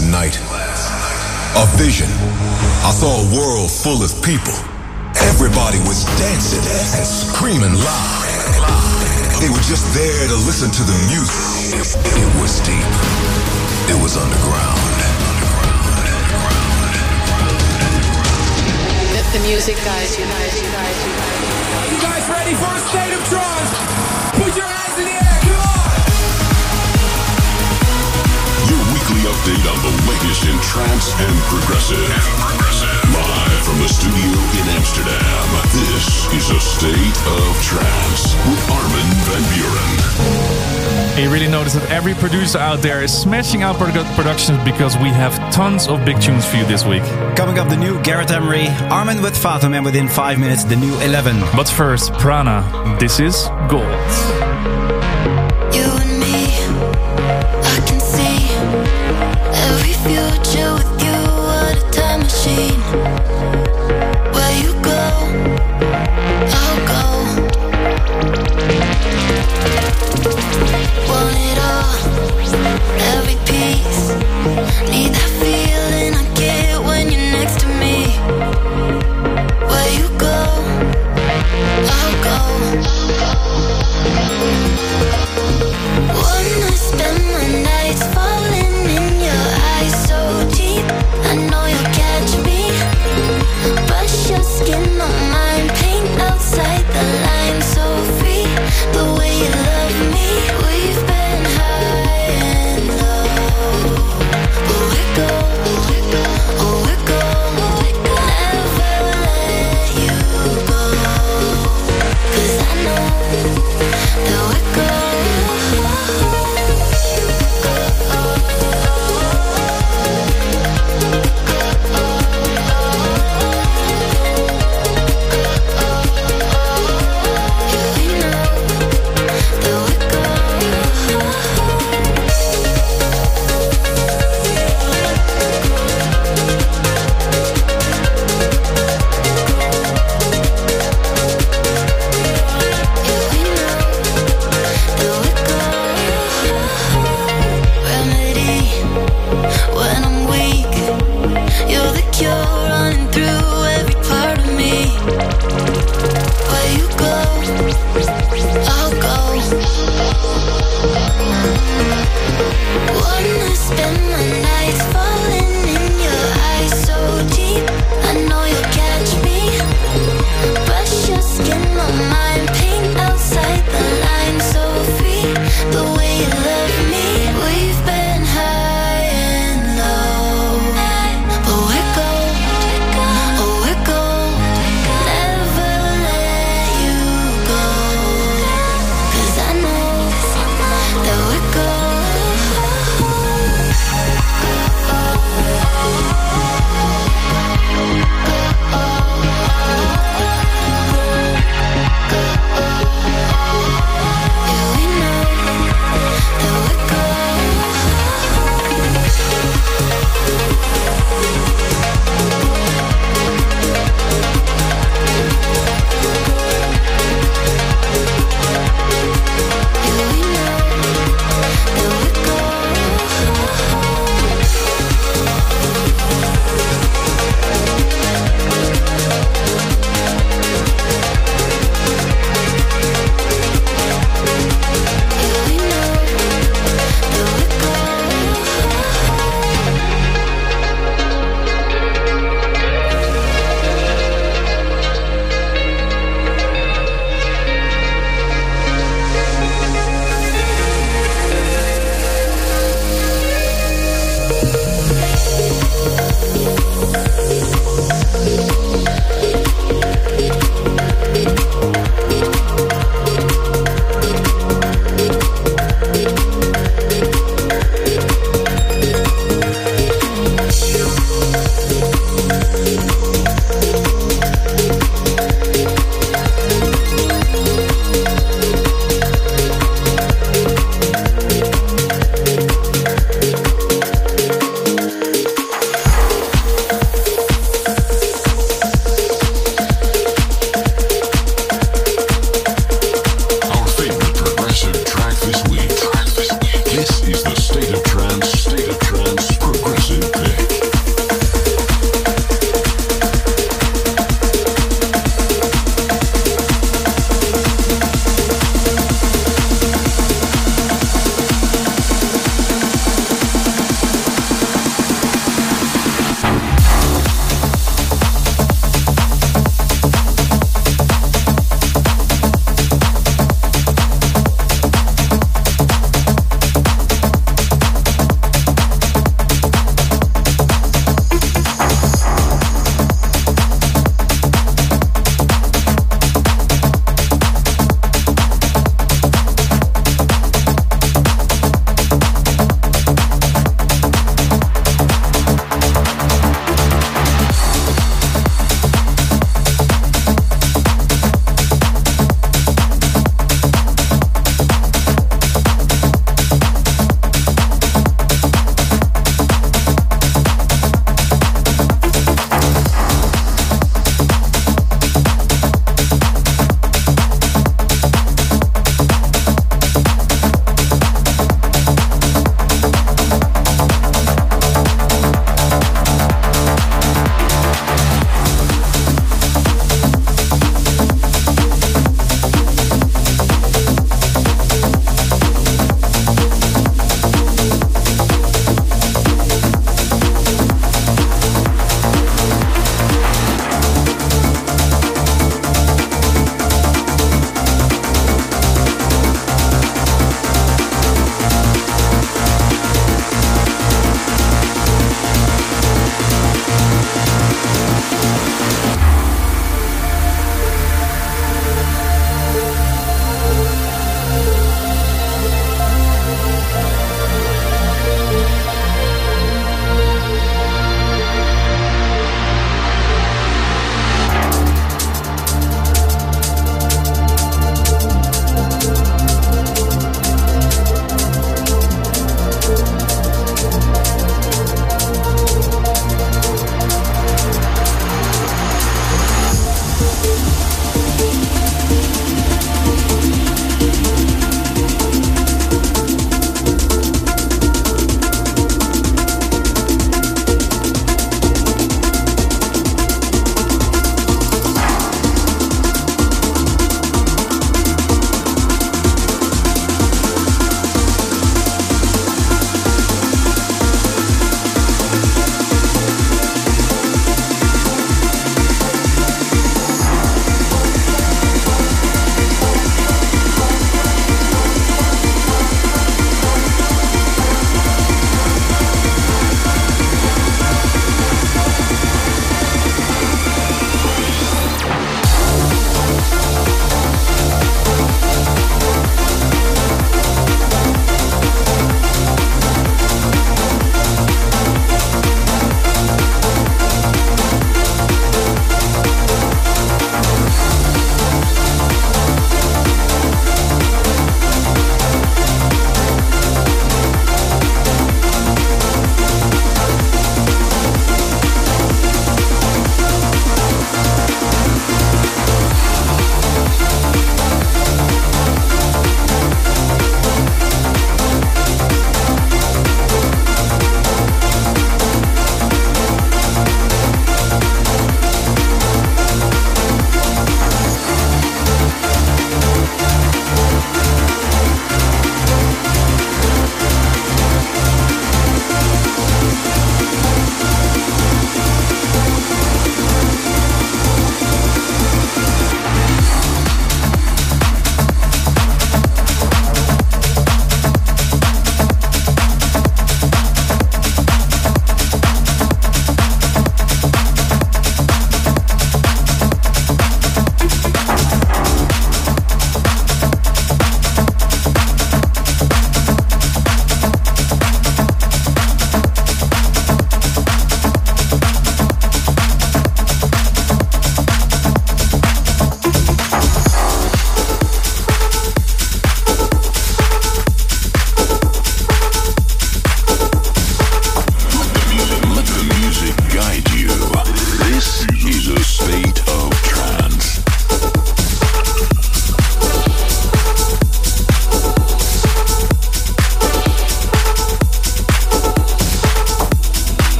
last night. A vision. I saw a world full of people. Everybody was dancing and screaming loud. They were just there to listen to the music. It was deep. It was underground. Let the music guide you. You guys ready for a state of trance? Update on the latest in trance and progressive. Live from the studio in Amsterdam, this is a state of trance with Armin van Buuren. You really notice that every producer out there is smashing out produ- productions because we have tons of big tunes for you this week. Coming up, the new Gareth Emery, Armin with Fatum, and within five minutes, the new Elevven. But first, PRAANA. This is Gold. Future with you. What a time machine.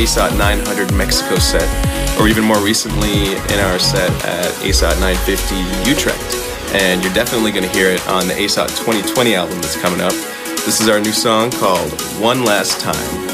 ASOT 900 Mexico set, or even more recently in our set at ASOT 950 Utrecht. And you're definitely going to hear it on the ASOT 2020 album that's coming up. This is our new song called One Last Time.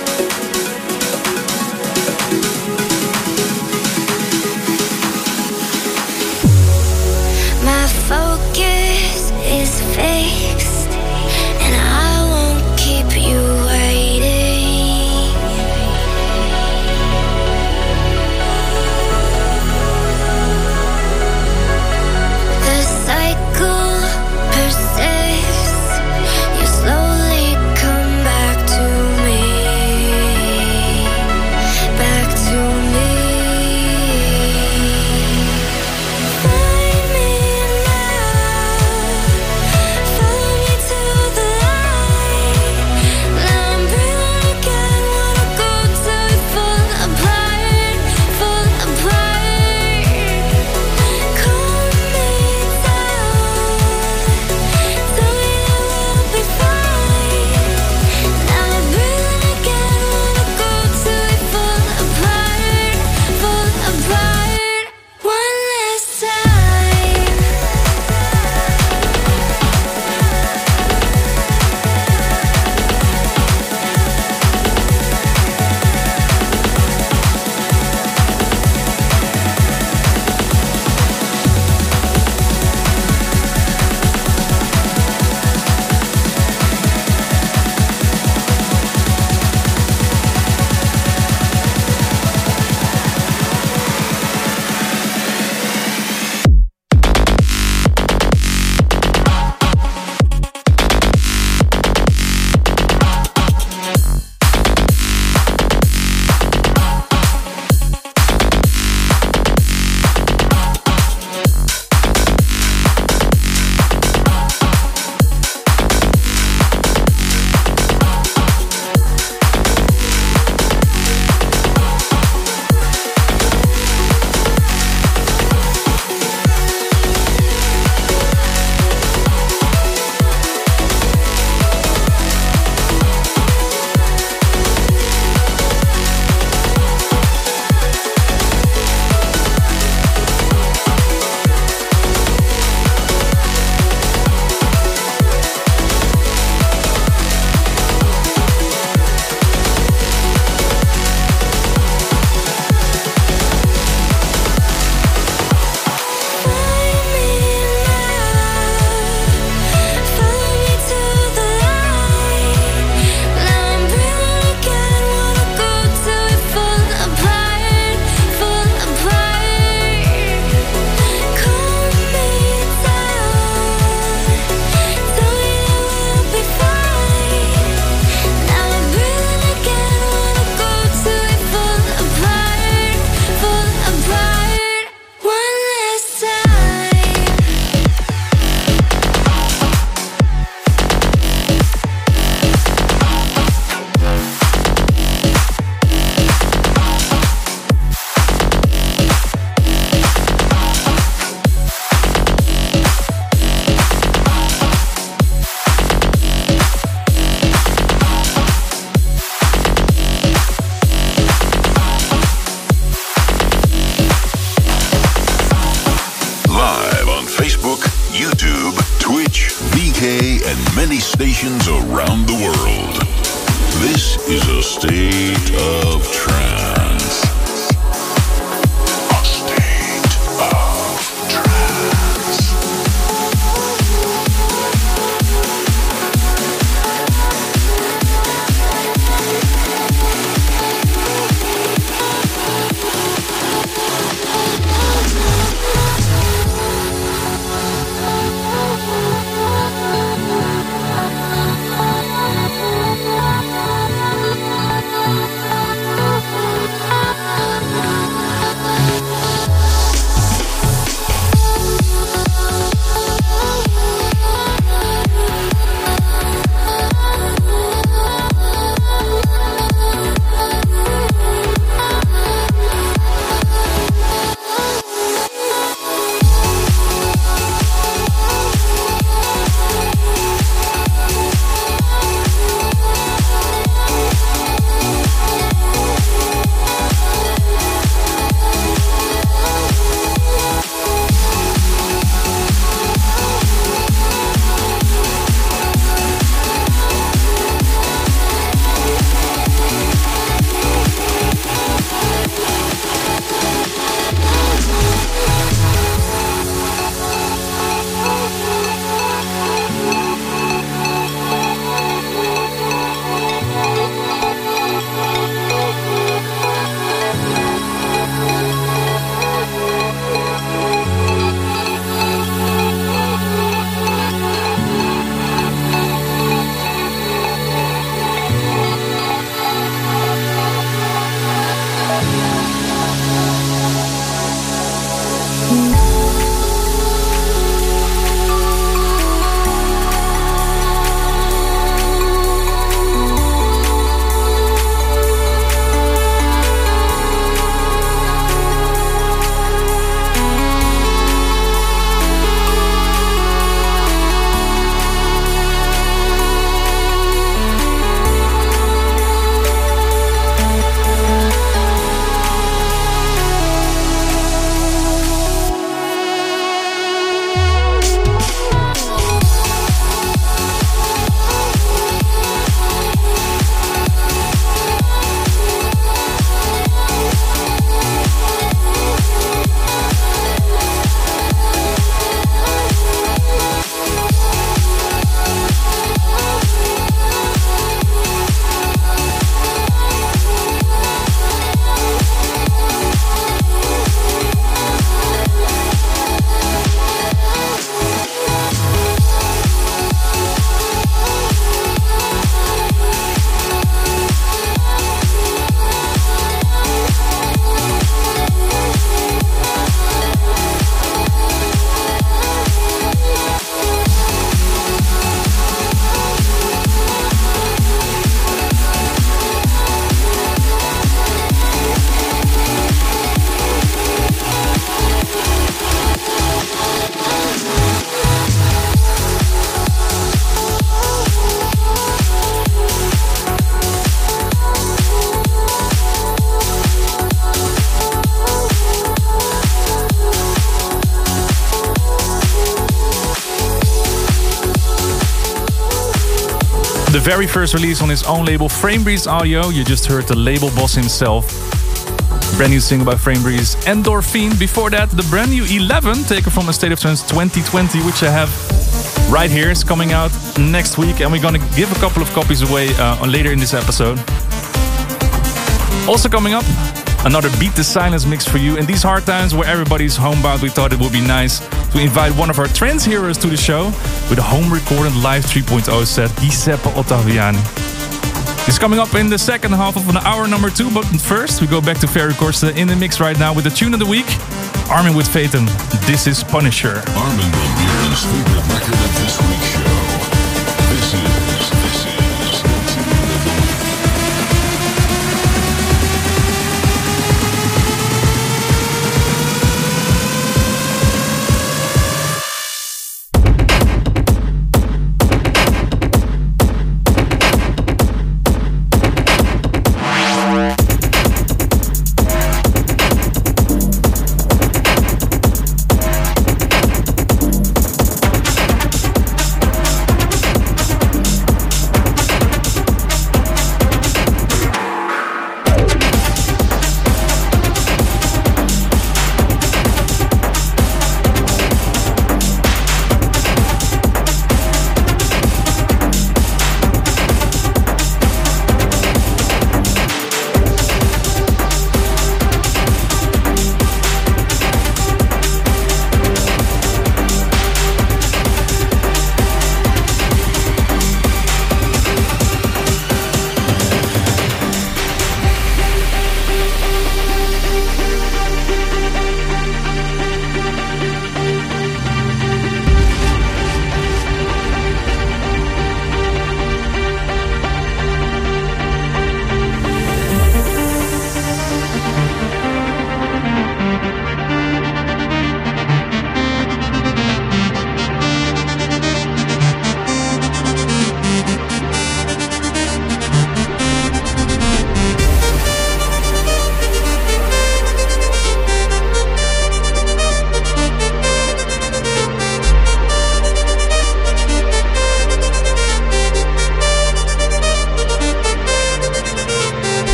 Very first release on his own label, Frainbreeze Audio. You just heard the label boss himself. Brand new single by Frainbreeze, Endorphine. Before that, the brand new Elevven, taken from A State of Trance 2020, which I have right here, is coming out next week. And we're gonna give a couple of copies away uh, later in this episode. Also coming up, another Beat the Silence mix for you. In these hard times where everybody's homebound, we thought it would be nice to invite one of our trance heroes to the show with a home recorded live 3.0 set, Giuseppe Ottaviani. It's coming up in the second half of an hour number two, but first we go back to Ferry Corsten in the mix right now with the tune of the week, Armin with Fatum. This is Punisher. Armin Van Buuren's favorite record of this week's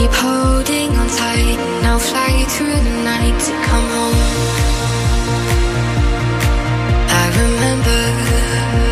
Keep holding on tight, and I'll fly through the night to come home. I remember.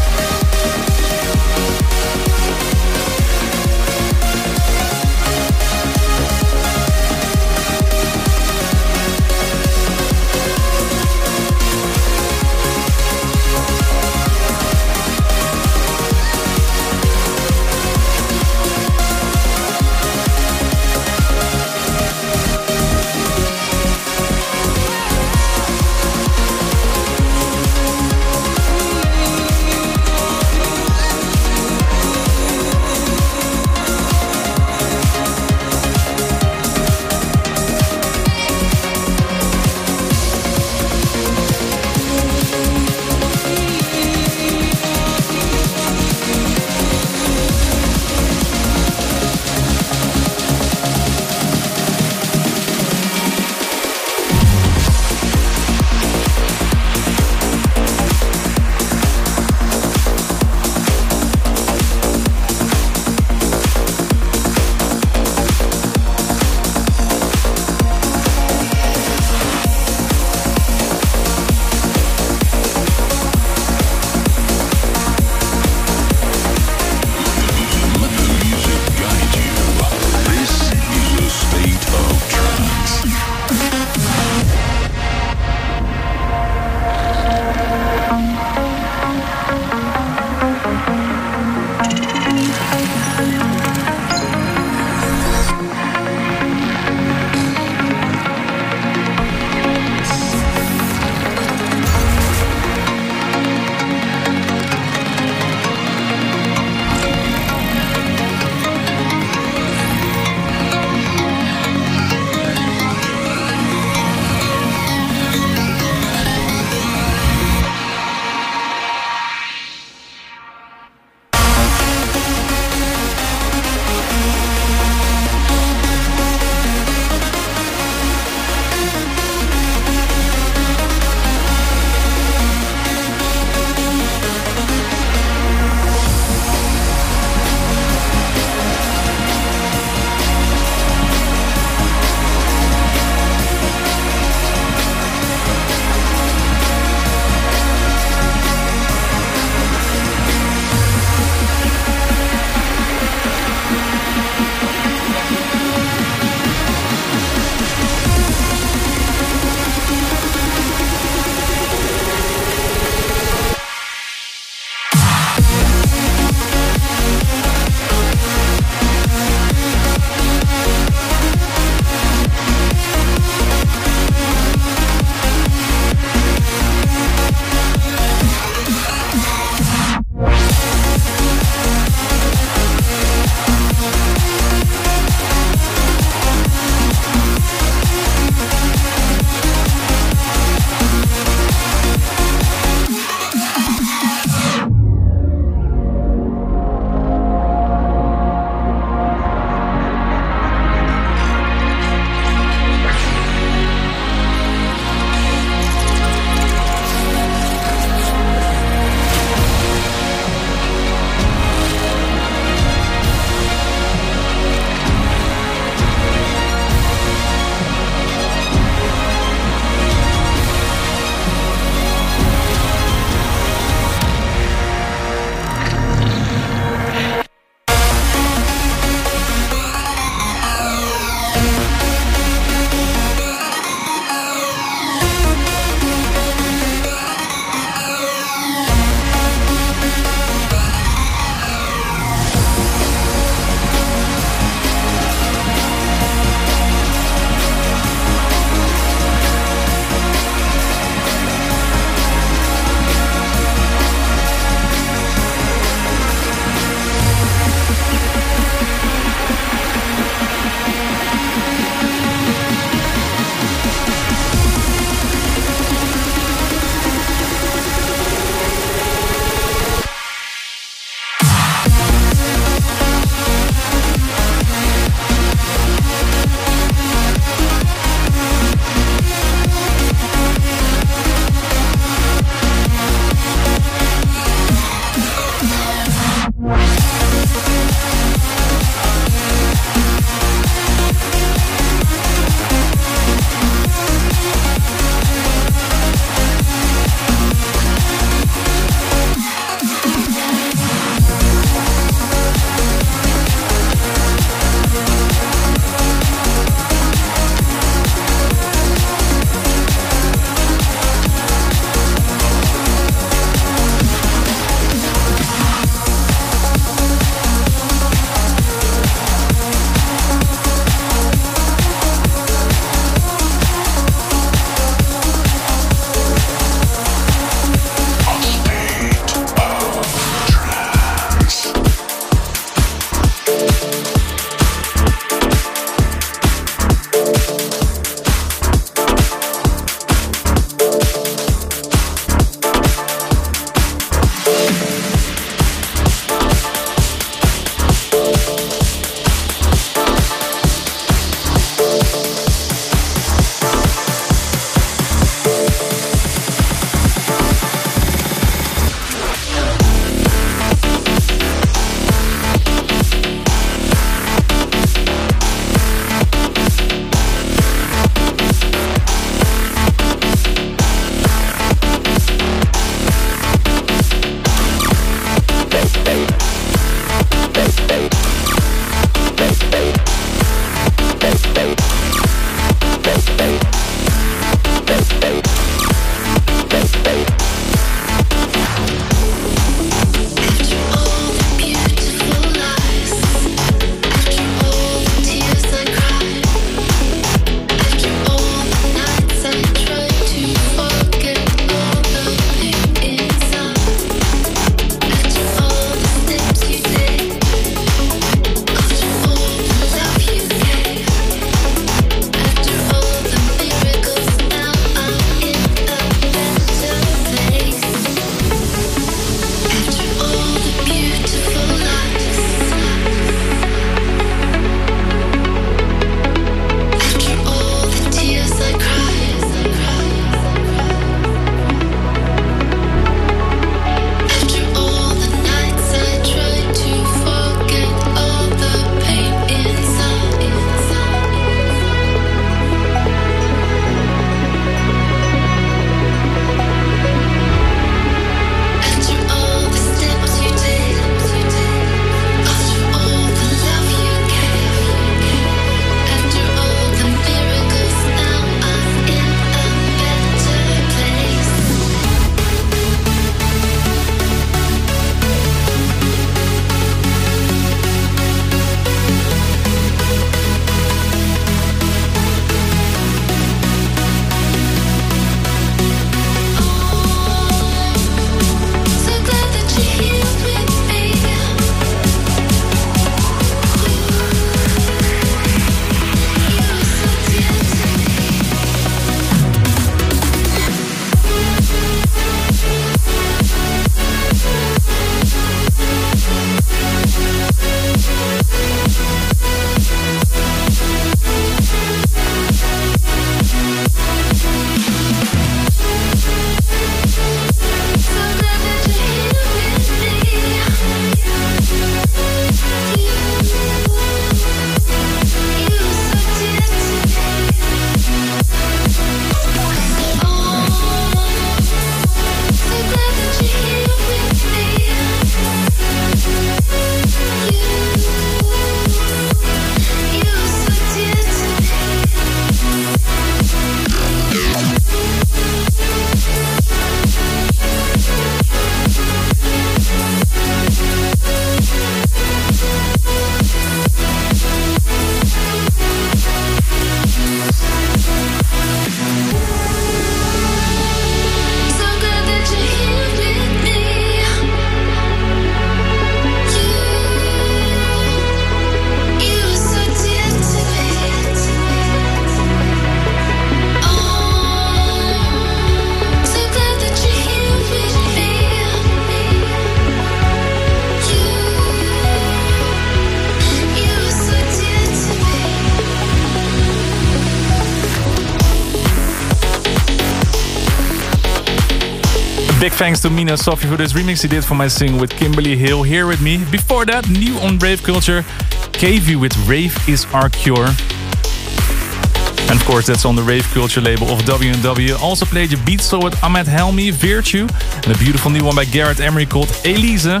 Big thanks to Mino Safy for this remix he did for my single with Kimberly Hale here with me. Before that, new on Rave Culture, KEVU with Rave is Our Cure. And of course, that's on the Rave Culture label of W&W. Also played your Beatsole with Ahmed Helmy, Virtue, and a beautiful new one by Gareth Emery called Elise. You're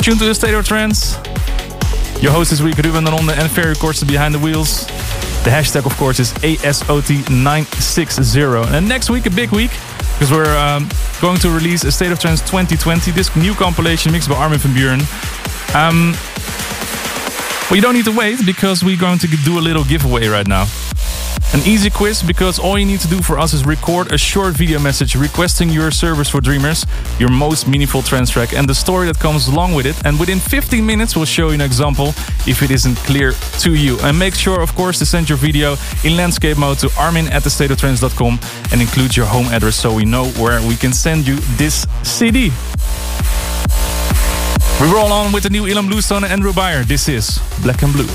tuned to the State of Trance. Your host this week, Ruben Ronde and Ferry Corsten behind the wheels. The hashtag, of course, is ASOT960. And next week, a big week, because we're um, going to release a State of Trance 2020, this new compilation mixed by Armin van Buuren. Um, well, you don't need to wait, because we're going to do a little giveaway right now. An easy quiz because all you need to do for us is record a short video message requesting your service for Dreamers, your most meaningful trance track, and the story that comes along with it. And within 15 minutes, we'll show you an example if it isn't clear to you. And make sure, of course, to send your video in landscape mode to armin at thestateoftrance.com and include your home address so we know where we can send you this CD. We roll on with the new Ilan Bluestone and Andrew Bayer. This is Black and Blue.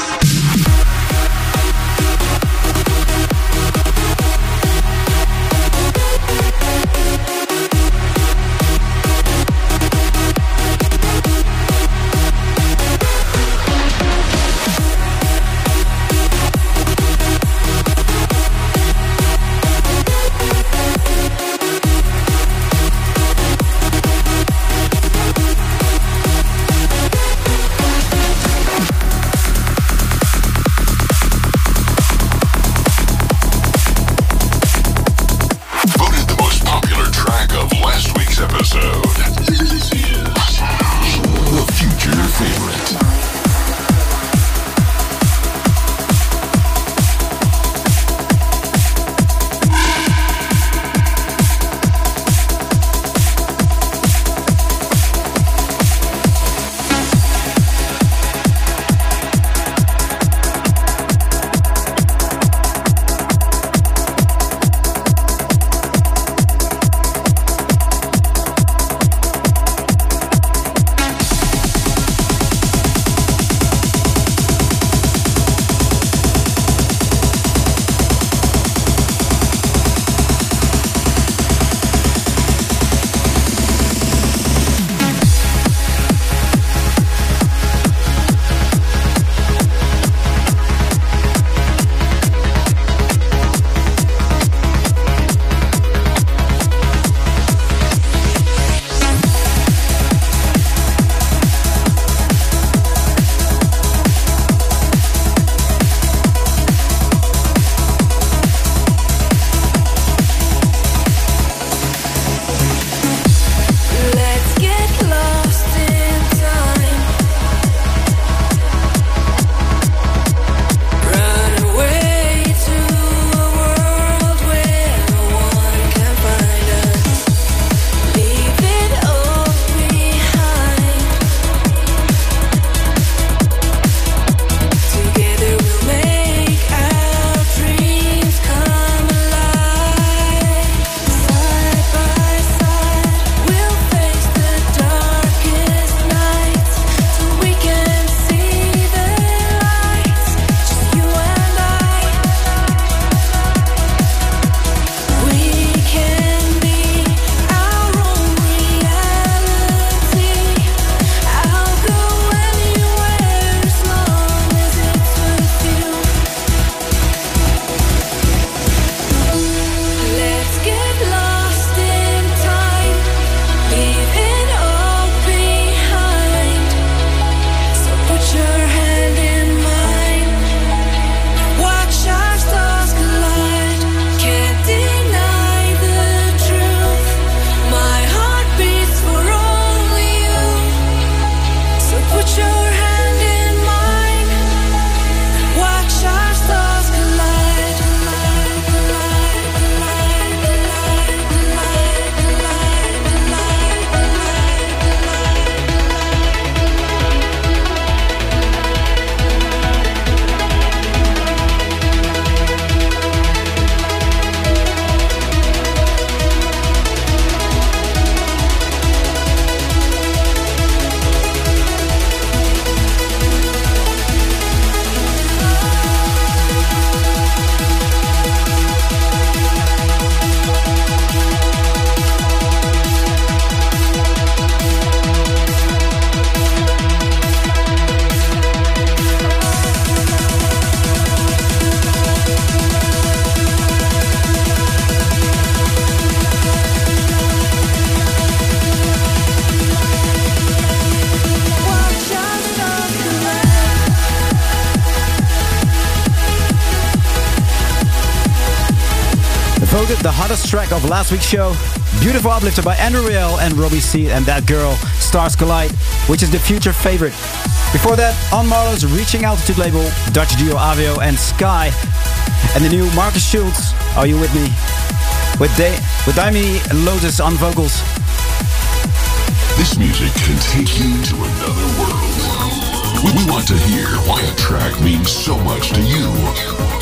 Calls last week's show, Beautiful Uplifter by Andrew Rayel and Robbie Seed and That Girl, Stars Collide, which is the future favorite. Before that, on Marlo's Reaching Altitude label, Dutch duo Avao and Sky, and the new Markus Schulz, Are You With Me? With, da- with Daimy Lotus on vocals. This music can take you to another world. We want to hear why a track means so much to you.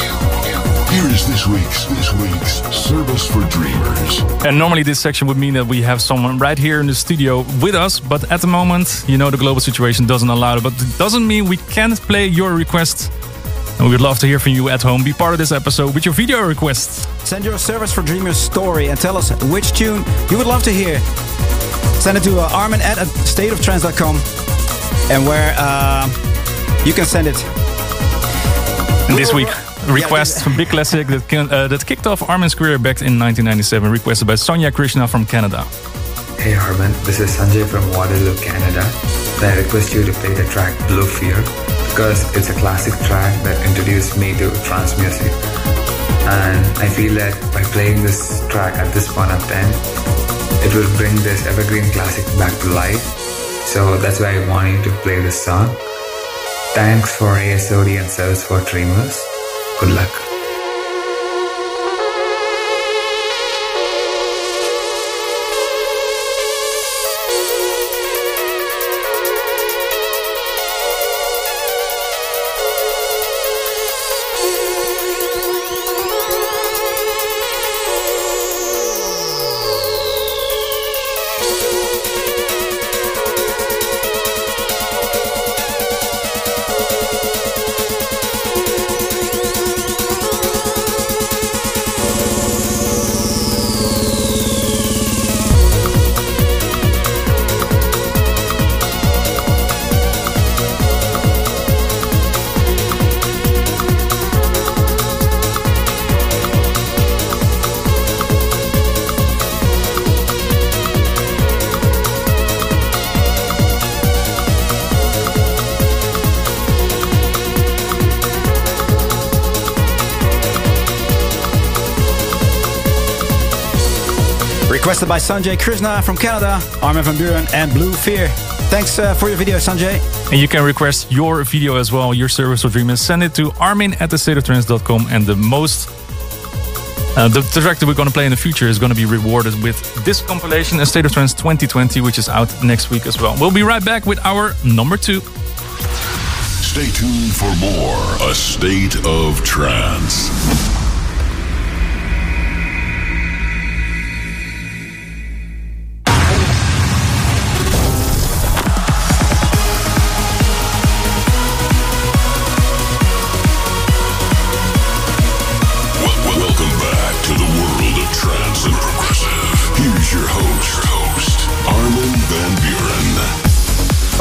Here is this week's this week's service for dreamers. And normally this section would mean that we have someone right here in the studio with us, but at the moment, you know, the global situation doesn't allow it. But it doesn't mean we can't play your requests. And we would love to hear from you at home. Be part of this episode with your video requests. Send your Service for Dreamers story and tell us which tune you would love to hear. Send it to uh, Armin at stateoftrance.com and where uh, you can send it. And this week, request from Big Classic that, can, uh, that kicked off Armin's career back in 1997, requested by Sanjay Krishna from Canada. Hey Armin, this is Sanjay from Waterloo, Canada. I request you to play the track Blue Fear because it's a classic track that introduced me to trance music. And I feel that by playing this track at this point of time, it will bring this evergreen classic back to life. So that's why I want you to play this song. Thanks for ASOT and Service for Dreamers. Good luck. Requested by Sanjay Krishna from Canada, Armin van Buuren, and Blue Fear. Thanks uh, for your video, Sanjay. And you can request your video as well, your service or dream, and send it to armin at thestateoftrance.com. And the most, uh, the, the track that we're going to play in the future is going to be rewarded with this compilation, A State of Trance 2020, which is out next week as well. We'll be right back with our number two. Stay tuned for more A State of Trance.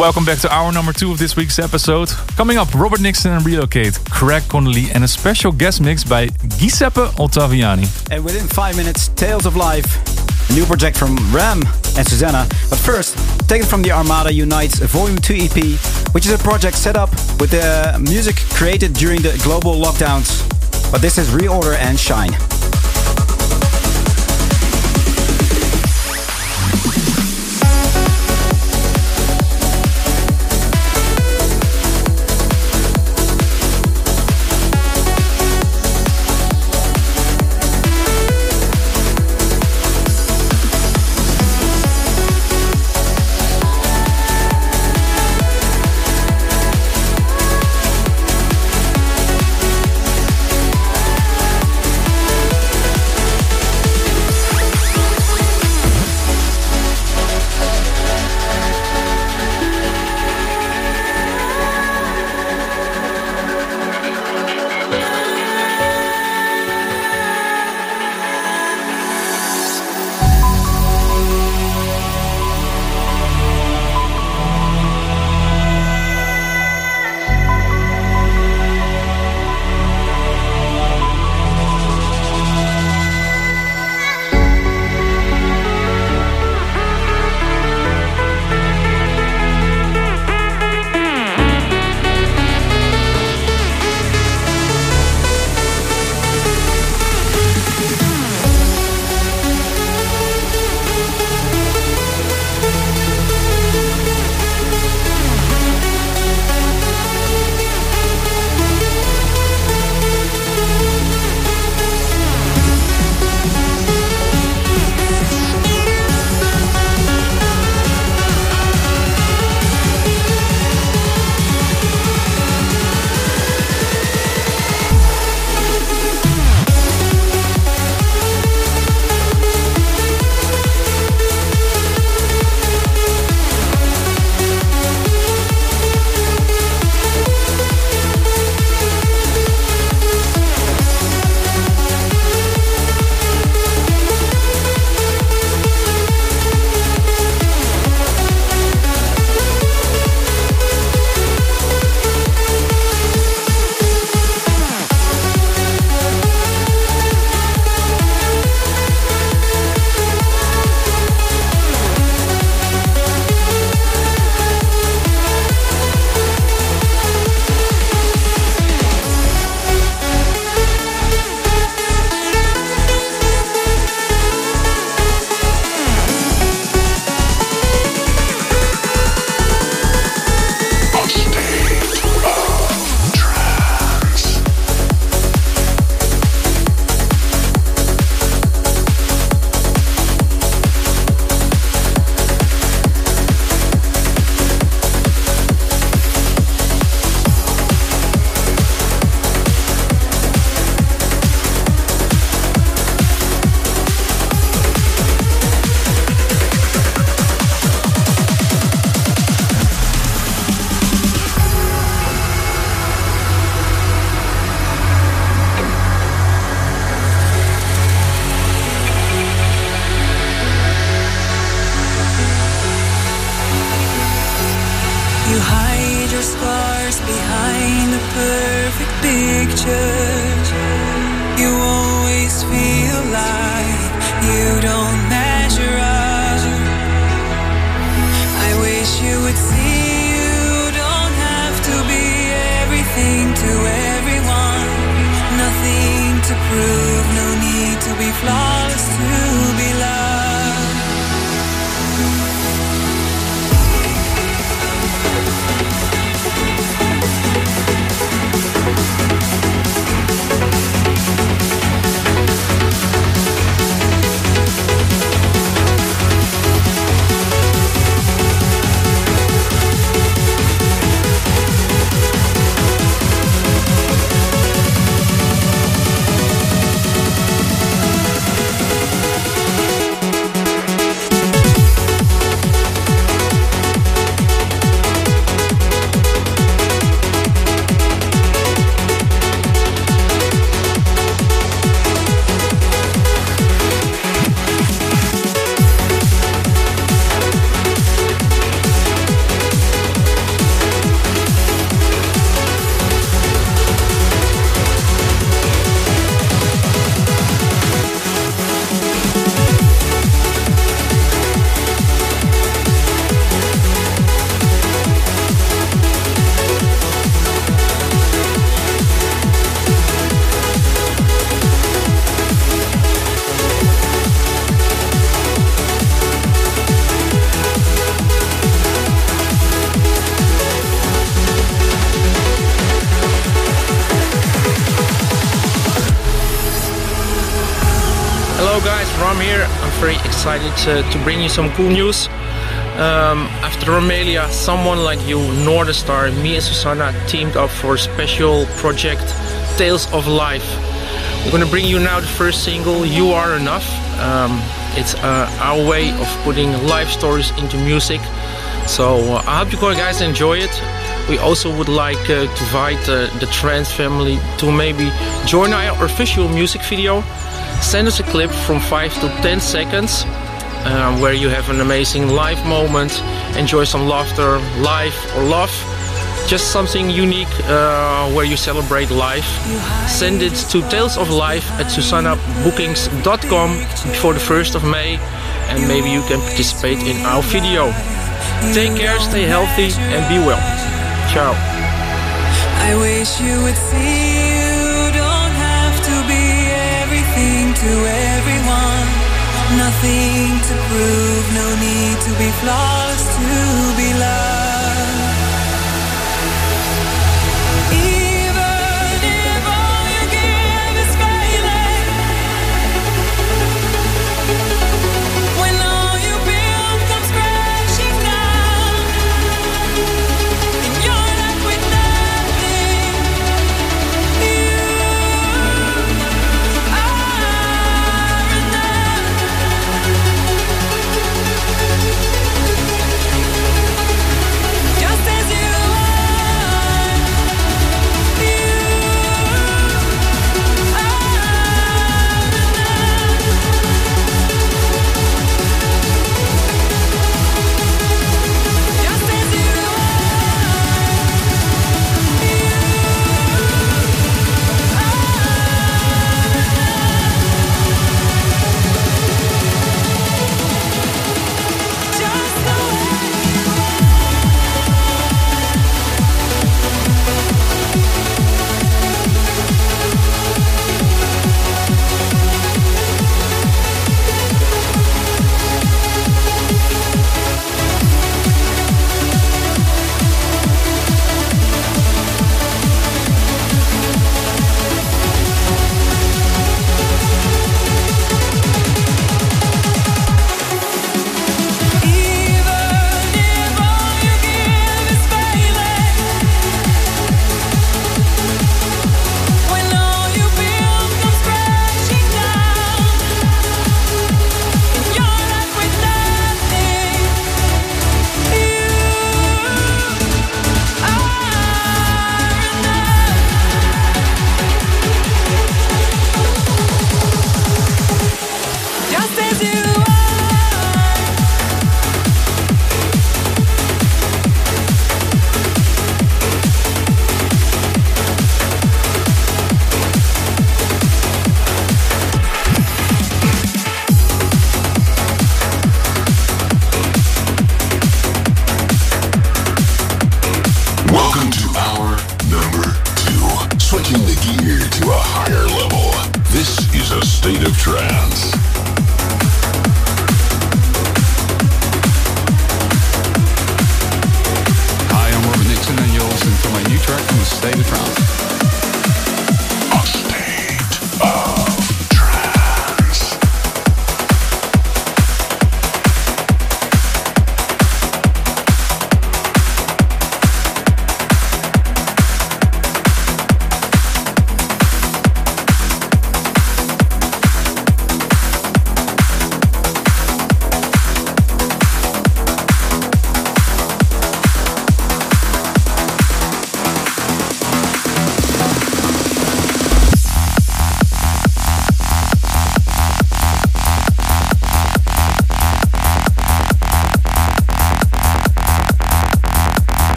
Welcome back to our number two of this week's episode. Coming up, Robert Nickson and Re:locate, Craig Connelly, and a special guest mix by Giuseppe Ottaviani. And within five minutes, Tales of Life, a new project from RAM and Susana. But first, taken from the Armada Unites Volume 2 EP, which is a project set up with the music created during the global lockdowns. But this is ReOrder and Shine. A perfect picture. You always feel like you don't measure up. I wish you would see you don't have to be everything to everyone. Nothing to prove, no need to be flawless to be loved. Excited to, to bring you some cool news. Um, after Romelia, someone like you, Northern Star, me and Susana teamed up for a special project, Tales of Life. We're gonna bring you now the first single, You Are Enough. Um, it's uh, our way of putting life stories into music. So uh, I hope you guys enjoy it. We also would like uh, to invite uh, the trance family to maybe join our official music video. Send us a clip from 5 to 10 seconds uh, where you have an amazing live moment, enjoy some laughter, life or love. Just something unique uh, where you celebrate life. Send it to Tales of Life at susannabookings.com before the 1st of May and maybe you can participate in our video. Take care, stay healthy and be well. Ciao. Nothing to prove, no need to be flawless to be loved.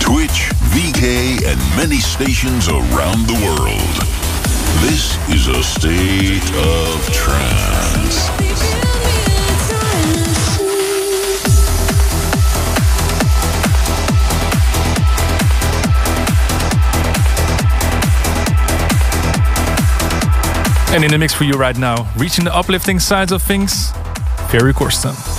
Twitch, VK, and many stations around the world. This is a state of trance. And in the mix for you right now, reaching the uplifting sides of things, Ferry Corsten.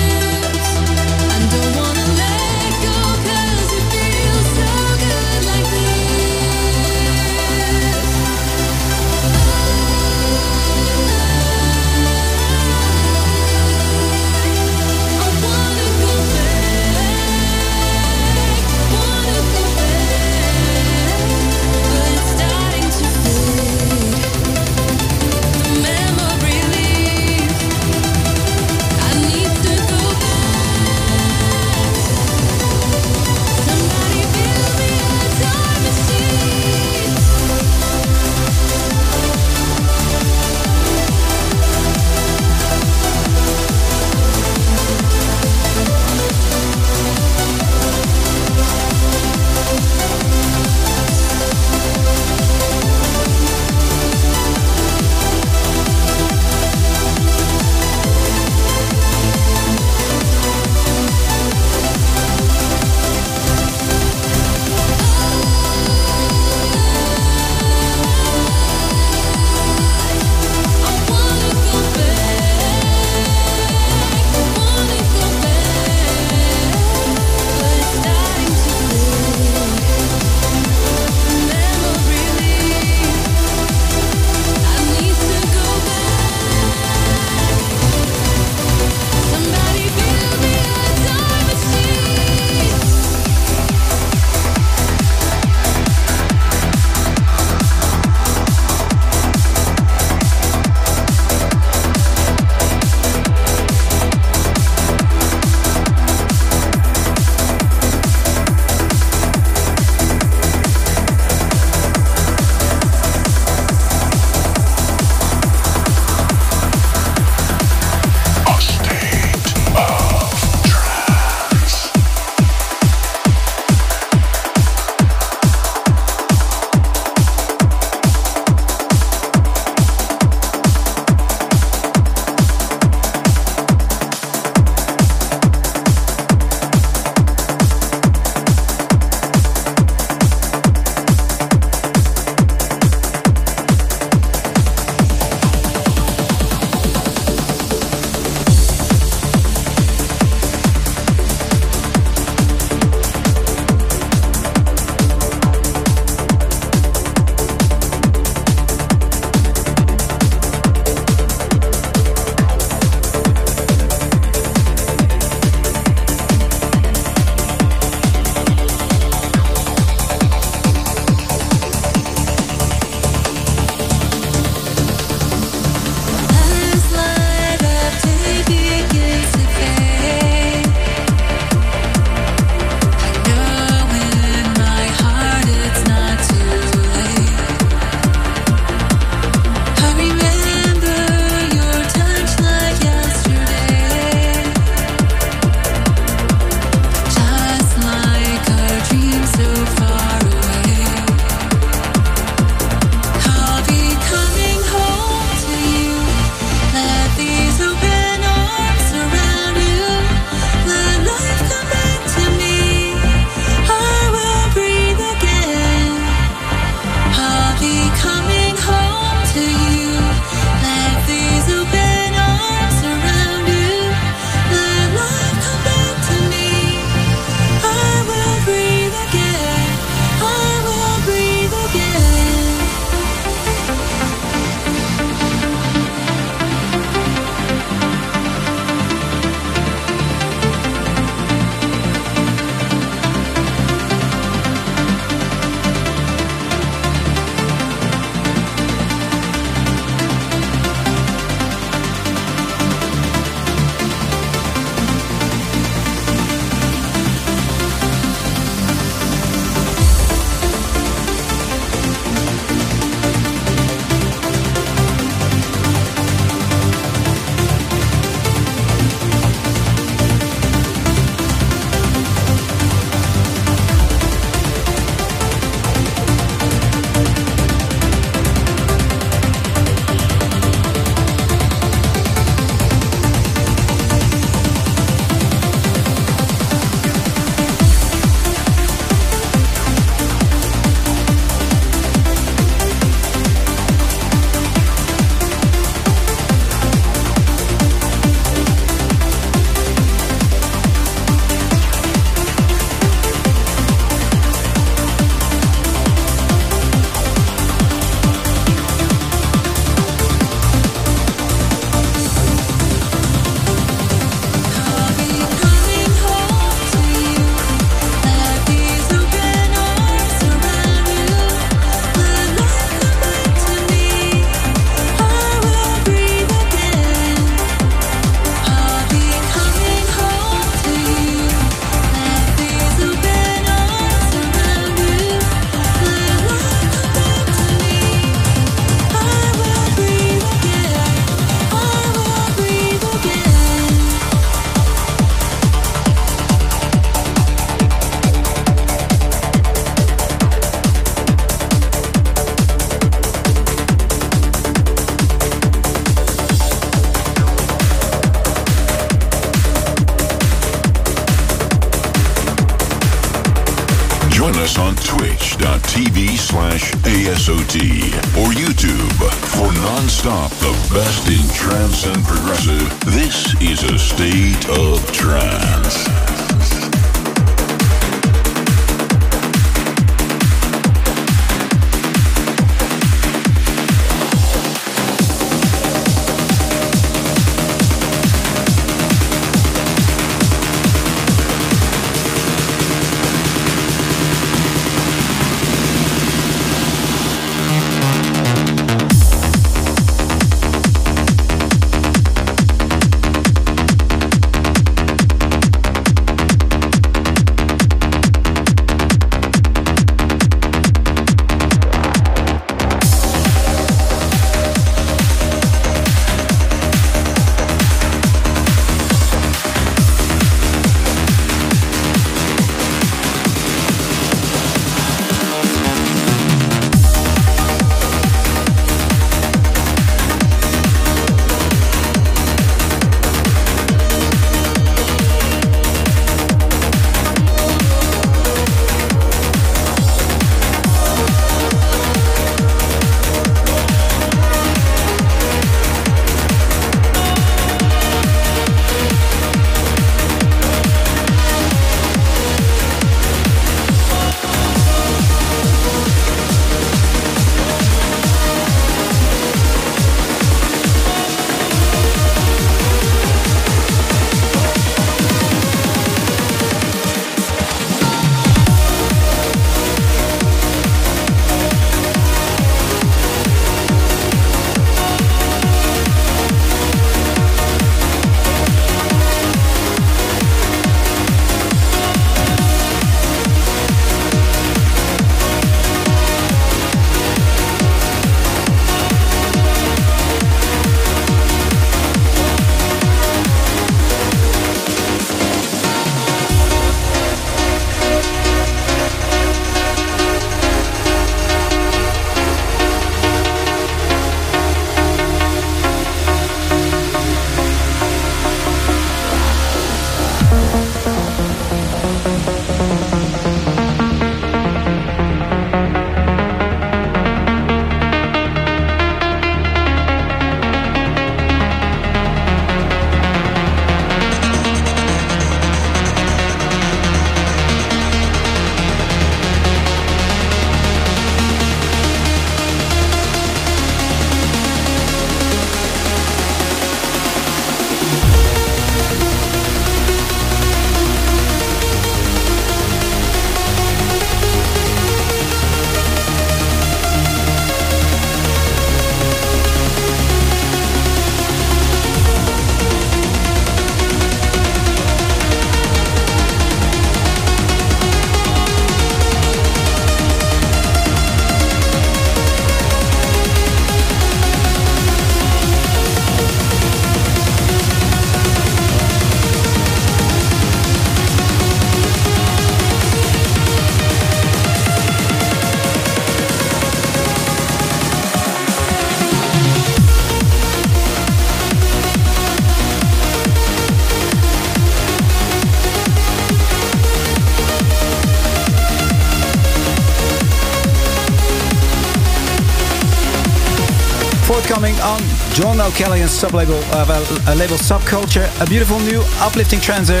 On John O'Callaghan's sub-label, a, uh, label Subculture, a beautiful new uplifting trancer,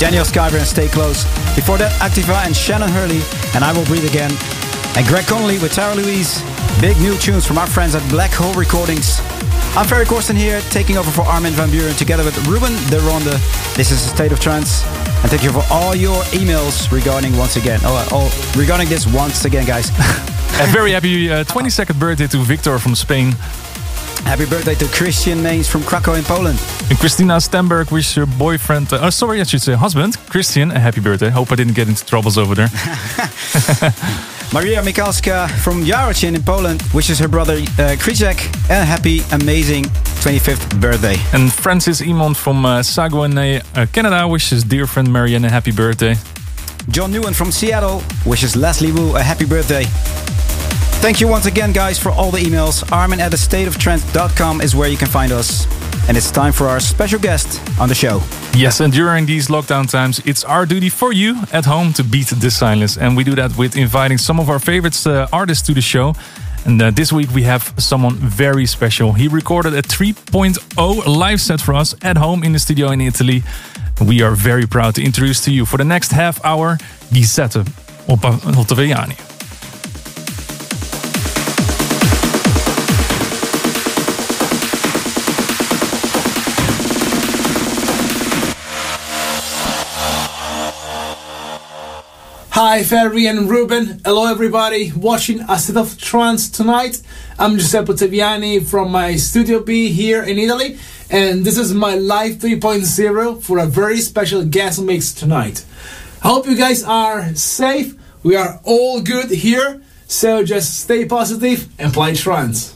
Daniel Skyver and Stay Close. Before that, Activa and Shannon Hurley, and I Will Breathe Again. And Craig Connelly with Tara Louise. Big new tunes from our friends at Black Hole Recordings. I'm Ferry Corsten here, taking over for Armin van Buuren together with Ruben de Ronde. This is a State of Trance. And thank you for all your emails regarding once again. Oh, oh regarding this once again, guys. A very happy uh, 22nd birthday to Victor from Spain. Happy birthday to Christian Mains from Krakow in Poland. And Christina Stenberg wish your boyfriend, uh, oh, sorry, I should say husband, Christian, a happy birthday. Hope I didn't get into troubles over there. Maria Mikalska from Jarocin in Poland wishes her brother uh, Krzyzek a happy, amazing 25th birthday. And Francis Imond from uh, Saguenay, uh, Canada wishes dear friend Marianne a happy birthday. John Newen from Seattle wishes Leslie Wu a happy birthday. Thank you once again, guys, for all the emails. Armin at thestateoftrance.com is where you can find us. and it's time for our special guest on the show. Yes, and during these lockdown times, it's our duty for you at home to beat the silence. And we do that with inviting some of our favorite uh, artists to the show. And uh, this week we have someone very special. He recorded a 3.0 live set for us at home in the studio in Italy. We are very proud to introduce to you for the next half hour Giuseppe Ottaviani. Hi, Ferry and Ruben. Hello, everybody watching A State of Trance tonight. I'm Giuseppe Ottaviani from my Studio B here in Italy, and this is my live 3.0 for a very special guest mix tonight. I hope you guys are safe. We are all good here, so just stay positive and play trance.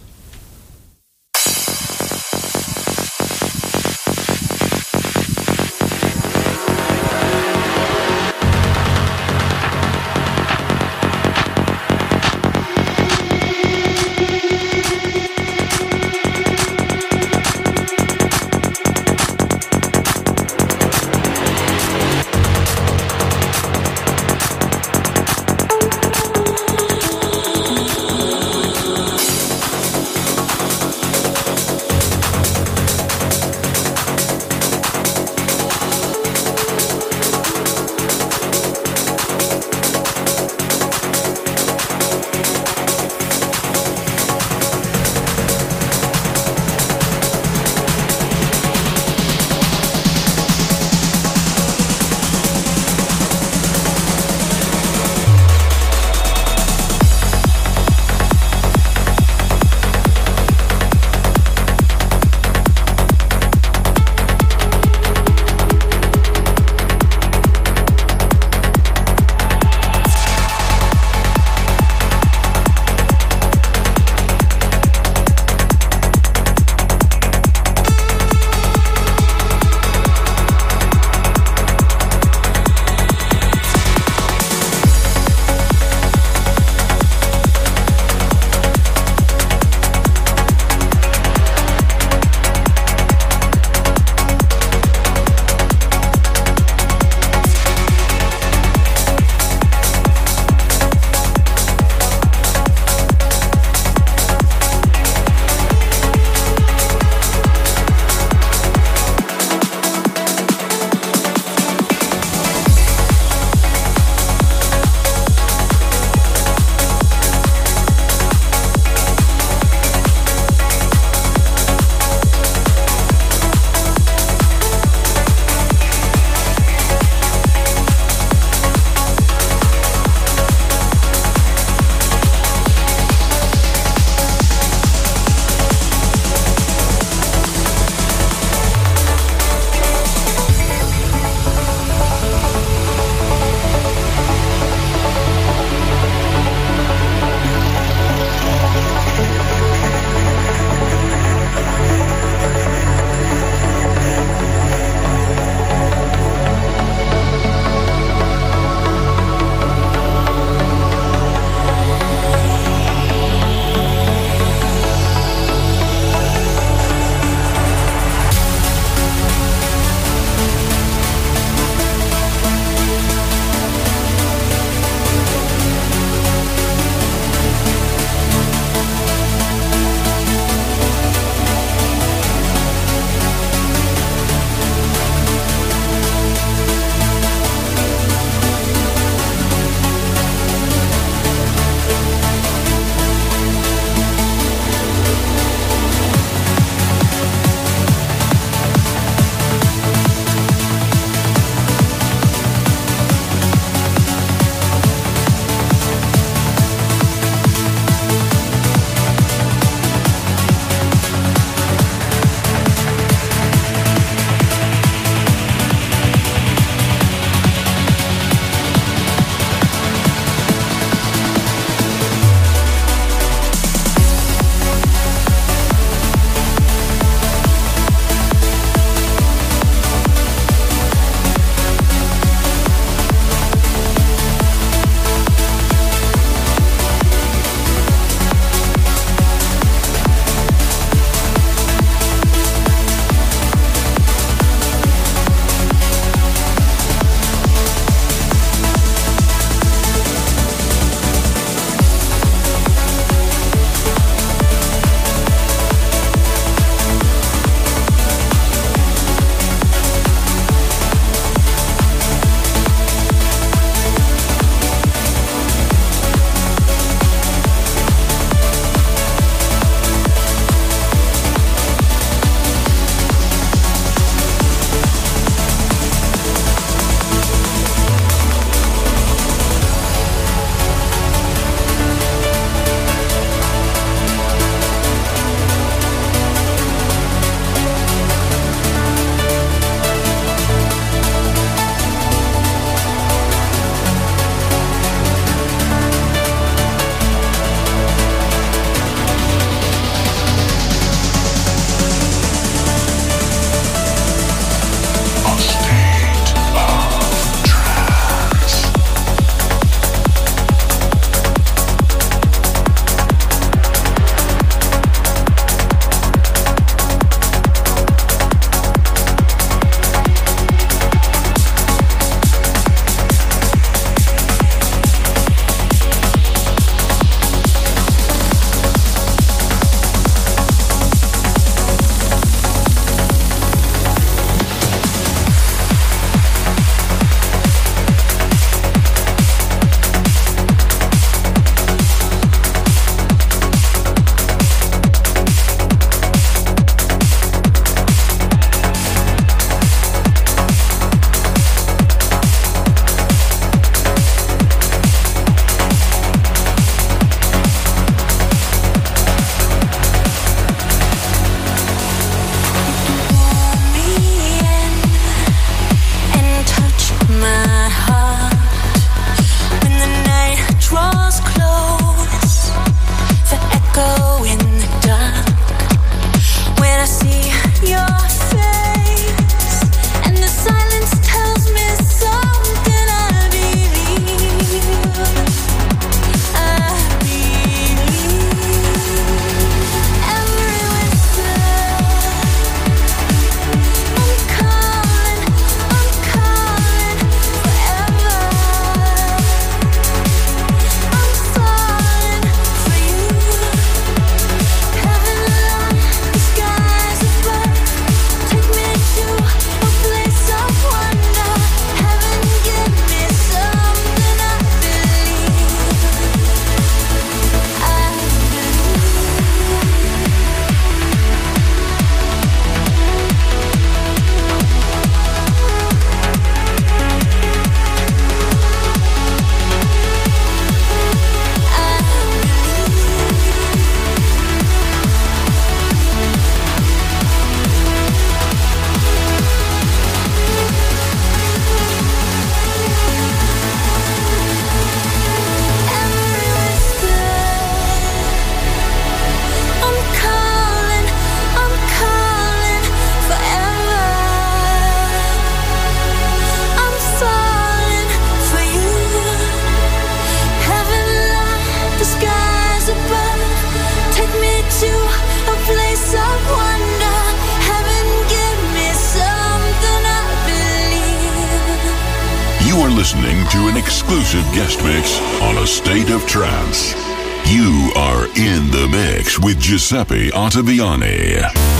Giuseppe Ottaviani.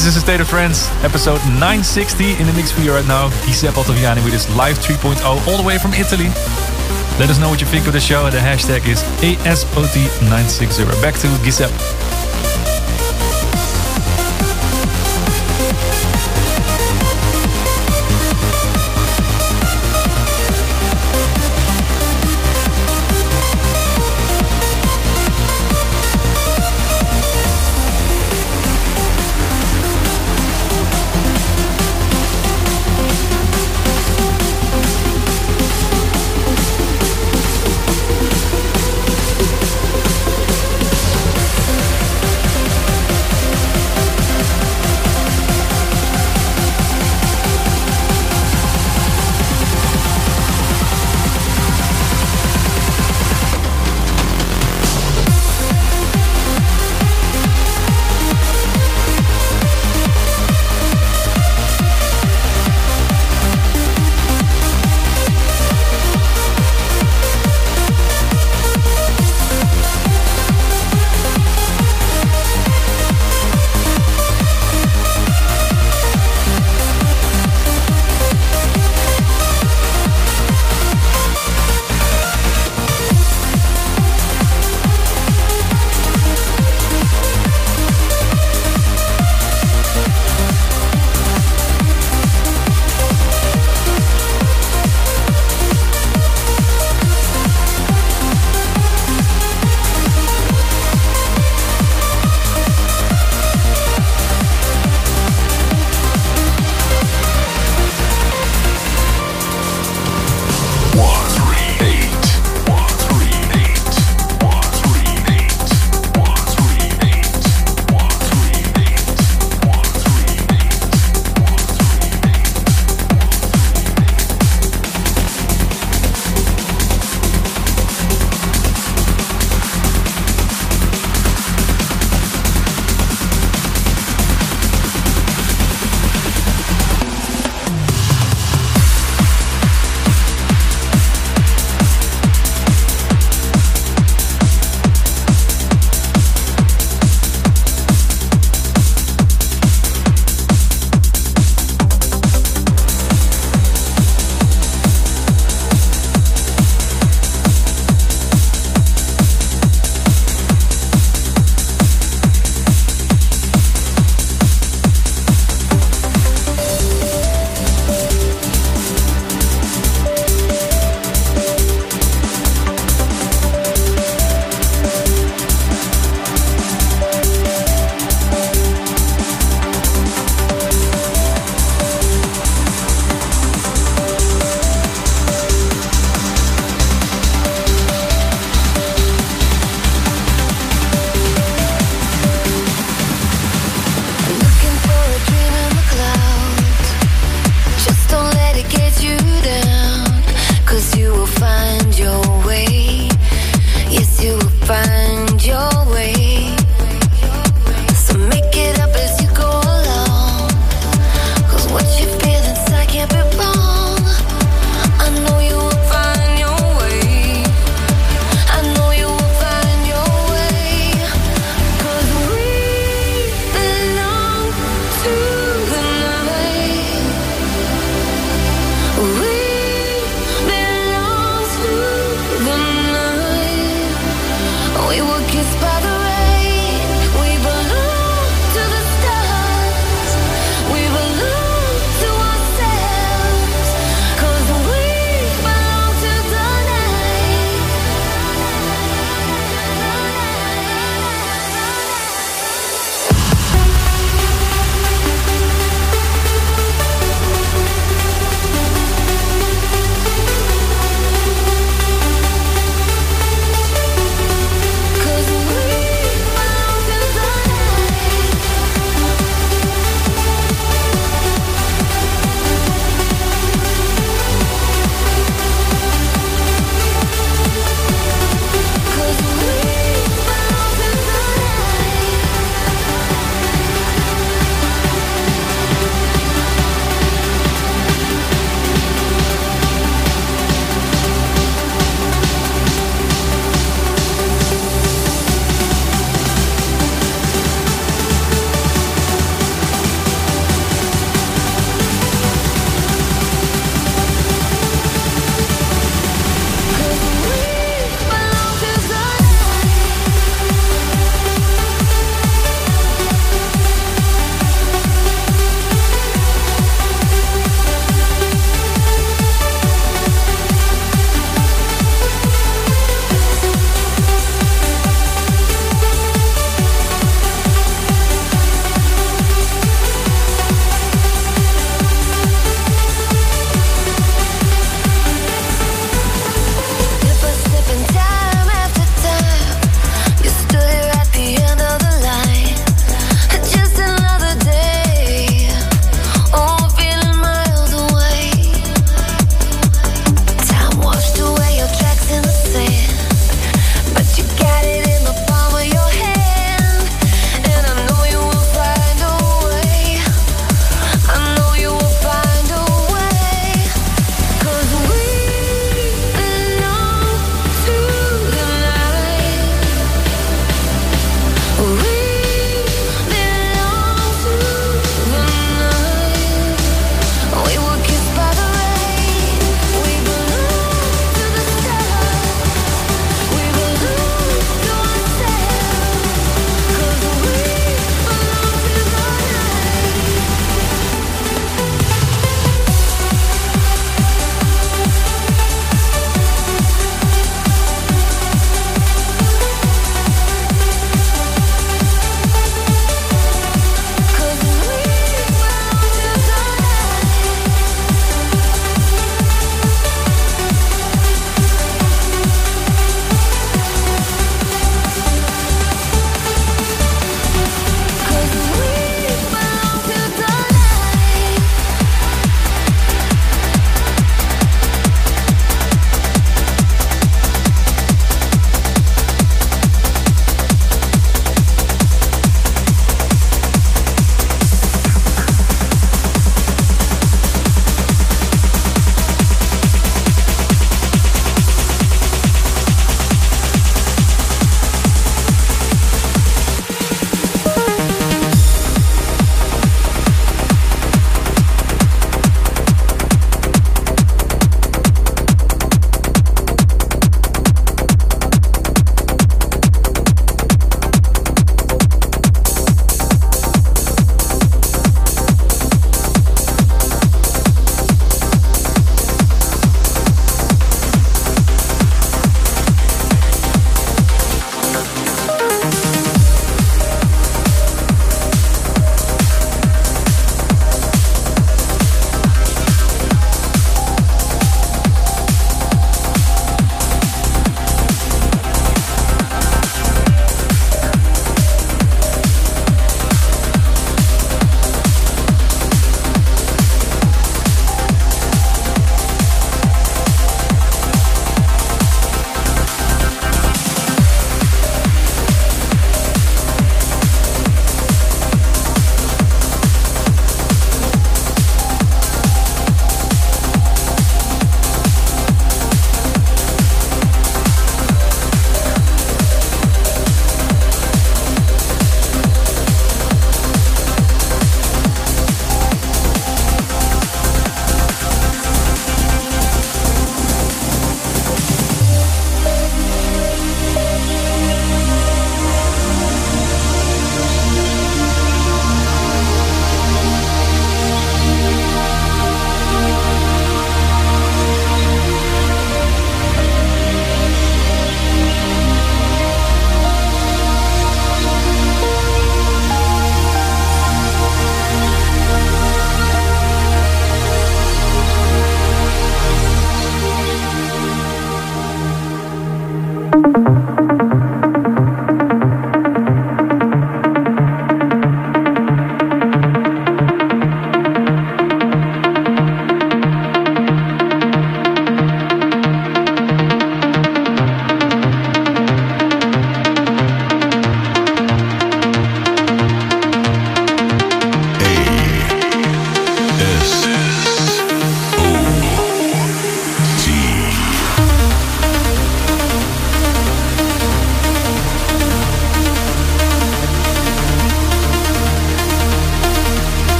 This is the State of Trance, episode 960 in the mix for you right now. Giuseppe Ottaviani with his Live 3.0 all the way from Italy. Let us know what you think of the show. The hashtag is ASOT960. Back to Giuseppe.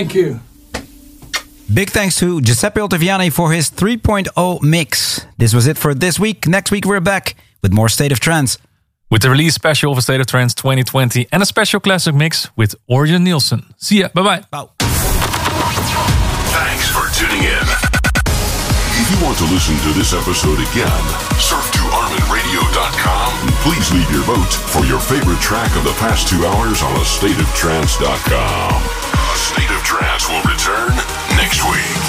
Thank you. Big thanks to Giuseppe Ottaviani for his 3.0 mix. This was it for this week. Next week, we're back with more State of Trance. With the release special of State of Trance 2020 and a special classic mix with Orjan Nilsen. See ya. Bye bye. Thanks for tuning in. If you want to listen to this episode again, surf to ArminRadio.com and please leave your vote for your favorite track of the past two hours on AstateOfTrance.com. A State of Trance will return next week.